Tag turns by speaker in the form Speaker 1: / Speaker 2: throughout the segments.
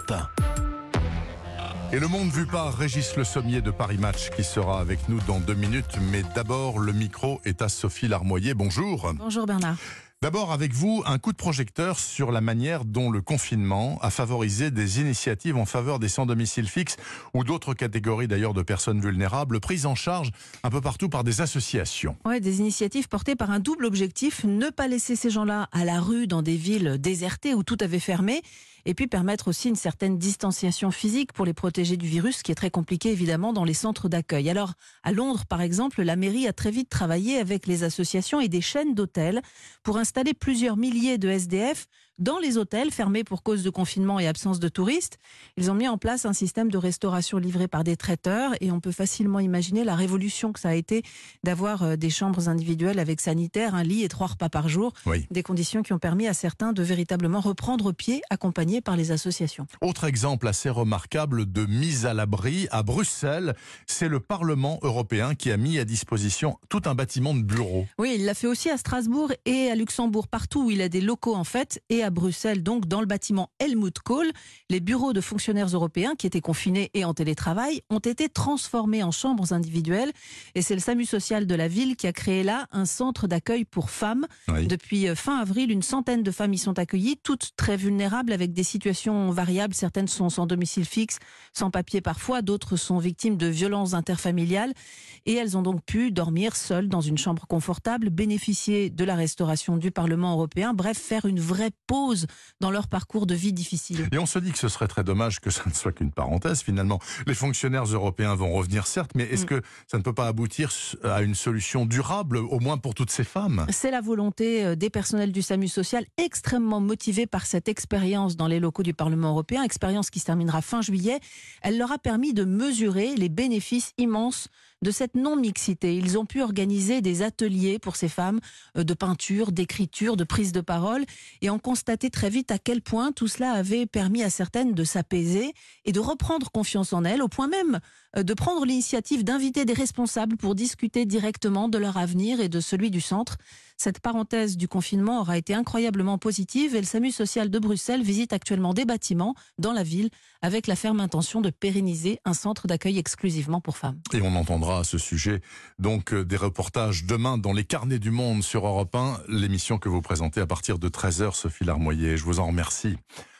Speaker 1: Europe 1.
Speaker 2: Et le monde vu par Régis Le Sommier de Paris Match qui sera avec nous dans deux minutes. Mais d'abord, le micro est à Sophie Larmoyer. Bonjour.
Speaker 3: Bonjour Bernard.
Speaker 2: D'abord, avec vous, un coup de projecteur sur la manière dont le confinement a favorisé des initiatives en faveur des sans-domicile fixe ou d'autres catégories d'ailleurs de personnes vulnérables, prises en charge un peu partout par des associations.
Speaker 3: Ouais, des initiatives portées par un double objectif ne pas laisser ces gens-là à la rue dans des villes désertées où tout avait fermé et puis permettre aussi une certaine distanciation physique pour les protéger du virus, qui est très compliqué évidemment dans les centres d'accueil. Alors, à Londres, par exemple, la mairie a très vite travaillé avec les associations et des chaînes d'hôtels pour installer plusieurs milliers de SDF dans les hôtels fermés pour cause de confinement et absence de touristes. Ils ont mis en place un système de restauration livré par des traiteurs et on peut facilement imaginer la révolution que ça a été d'avoir euh, des chambres individuelles avec sanitaire, un lit et trois repas par jour.
Speaker 2: Oui.
Speaker 3: Des conditions qui ont permis à certains de véritablement reprendre pied, accompagnés par les associations.
Speaker 2: Autre exemple assez remarquable de mise à l'abri à Bruxelles, c'est le Parlement européen qui a mis à disposition tout un bâtiment de bureaux.
Speaker 3: Oui, il l'a fait aussi à Strasbourg et à Luxembourg, partout où il a des locaux en fait, et à Bruxelles, donc dans le bâtiment Helmut Kohl, les bureaux de fonctionnaires européens qui étaient confinés et en télétravail ont été transformés en chambres individuelles. Et c'est le SAMU social de la ville qui a créé là un centre d'accueil pour femmes.
Speaker 2: Oui.
Speaker 3: Depuis euh, fin avril, une centaine de femmes y sont accueillies, toutes très vulnérables avec des situations variables. Certaines sont sans domicile fixe, sans papier parfois, d'autres sont victimes de violences interfamiliales. Et elles ont donc pu dormir seules dans une chambre confortable, bénéficier de la restauration du Parlement européen, bref, faire une vraie pause dans leur parcours de vie difficile.
Speaker 2: Et on se dit que ce serait très dommage que ça ne soit qu'une parenthèse finalement. Les fonctionnaires européens vont revenir certes, mais est-ce
Speaker 3: Mm.
Speaker 2: que ça ne peut pas aboutir à une solution durable, au moins pour toutes ces femmes?
Speaker 3: C'est la volonté euh, des personnels du SAMU social extrêmement motivés par cette expérience dans les locaux du Parlement européen, expérience qui se terminera fin juillet. Elle leur a permis de mesurer les bénéfices immenses de cette non-mixité. Ils ont pu organiser des ateliers pour ces femmes euh, de peinture, d'écriture, de prise de parole et ont constaté très vite à quel point tout cela avait permis à certaines de s'apaiser et de reprendre confiance en elles, au point même euh, de prendre l'initiative d'inviter des responsables pour discuter directement de leur avenir et de celui du centre. Cette parenthèse du confinement aura été incroyablement positive et le SAMU social de Bruxelles visite actuellement des bâtiments dans la ville avec la ferme intention de pérenniser un centre d'accueil exclusivement pour femmes.
Speaker 2: Et on entendra à ce sujet donc euh, des reportages demain dans les carnets du monde sur Europe 1, l'émission que vous présentez à partir de 13h, Sophie Larmoyer. Je vous en remercie.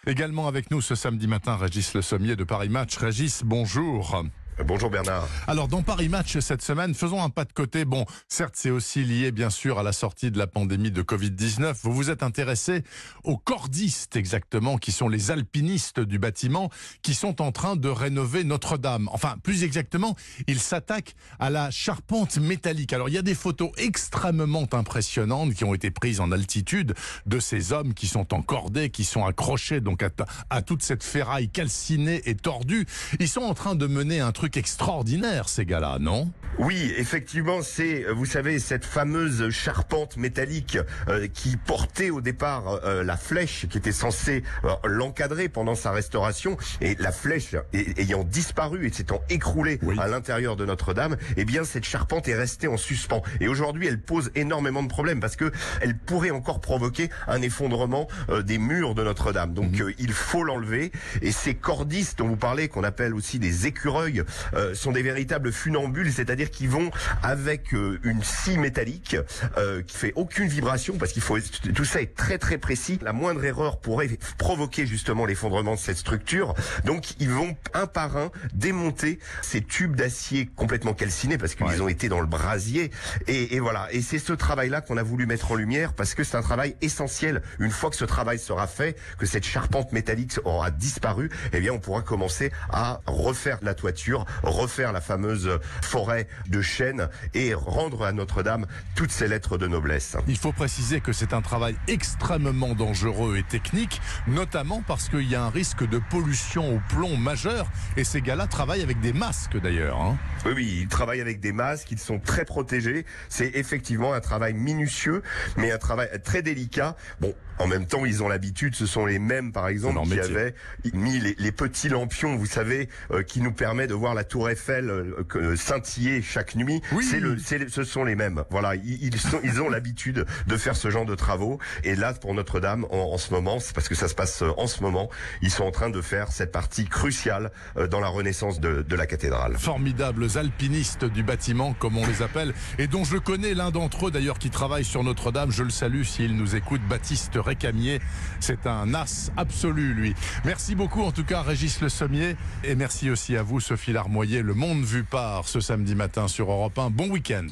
Speaker 2: Également avec nous ce samedi matin, Régis Le Sommier de Paris Match. Régis, bonjour.
Speaker 4: Bonjour Bernard.
Speaker 2: Alors dans Paris Match cette semaine, faisons un pas de côté. Bon, certes c'est aussi lié bien sûr à la sortie de la pandémie de Covid-19. Vous vous êtes intéressé aux cordistes exactement, qui sont les alpinistes du bâtiment, qui sont en train de rénover Notre-Dame. Enfin, plus exactement, ils s'attaquent à la charpente métallique. Alors il y a des photos extrêmement impressionnantes qui ont été prises en altitude de ces hommes qui sont encordés, qui sont accrochés donc à, à toute cette ferraille calcinée et tordue. Ils sont en train de mener un truc extraordinaire, ces gars-là, non?
Speaker 4: Oui, effectivement, c'est, euh, vous savez, cette fameuse charpente métallique euh, qui portait au départ euh, la flèche qui était censée euh, l'encadrer pendant sa restauration et la flèche ay- ayant disparu et s'étant écroulée
Speaker 2: Oui.
Speaker 4: à l'intérieur de Notre-Dame, eh bien cette charpente est restée en suspens et aujourd'hui elle pose énormément de problèmes parce que elle pourrait encore provoquer un effondrement euh, des murs de Notre-Dame. Donc
Speaker 2: Mhm.
Speaker 4: euh, il faut l'enlever et ces cordistes dont vous parlez qu'on appelle aussi des écureuils euh, sont des véritables funambules, c'est-à-dire qu'ils vont avec euh, une scie métallique euh, qui fait aucune vibration parce qu'il faut tout ça est très très précis. La moindre erreur pourrait provoquer justement l'effondrement de cette structure. Donc ils vont un par un démonter ces tubes d'acier complètement calcinés parce qu'ils
Speaker 2: Ouais.
Speaker 4: ont été dans le brasier et, et voilà. Et c'est ce travail-là qu'on a voulu mettre en lumière parce que c'est un travail essentiel. Une fois que ce travail sera fait, que cette charpente métallique aura disparu, eh bien on pourra commencer à refaire la toiture, refaire la fameuse forêt de chêne et rendre à Notre-Dame toutes ses lettres de noblesse.
Speaker 2: Il faut préciser que c'est un travail extrêmement dangereux et technique, notamment parce qu'il y a un risque de pollution au plomb majeur. Et ces gars-là travaillent avec des masques d'ailleurs. hein.
Speaker 4: Oui, oui, ils travaillent avec des masques, ils sont très protégés. C'est effectivement un travail minutieux, mais un travail très délicat. Bon, En même temps, ils ont l'habitude, ce sont les mêmes, par exemple, qui
Speaker 2: métier.
Speaker 4: avaient mis les, les petits lampions, vous savez, euh, qui nous permet de voir la tour Eiffel euh, que- scintiller chaque nuit.
Speaker 2: Oui.
Speaker 4: C'est le, c'est, ce sont les mêmes. Voilà, ils, ils, sont, ils ont l'habitude de faire ce genre de travaux. Et là, pour Notre-Dame, en, en ce moment, c'est parce que ça se passe euh, en ce moment, ils sont en train de faire cette partie cruciale euh, dans la renaissance de, de la cathédrale.
Speaker 2: formidables alpinistes du bâtiment, comme on les appelle, et dont je connais l'un d'entre eux d'ailleurs qui travaille sur Notre-Dame. Je le salue s'il nous écoute, Baptiste Récamier. C'est un as absolu, lui. Merci beaucoup en tout cas, Régis Le Sommier, et merci aussi à vous, Sophie Le monde vu par ce samedi matin sur Europe 1. Bon week-end.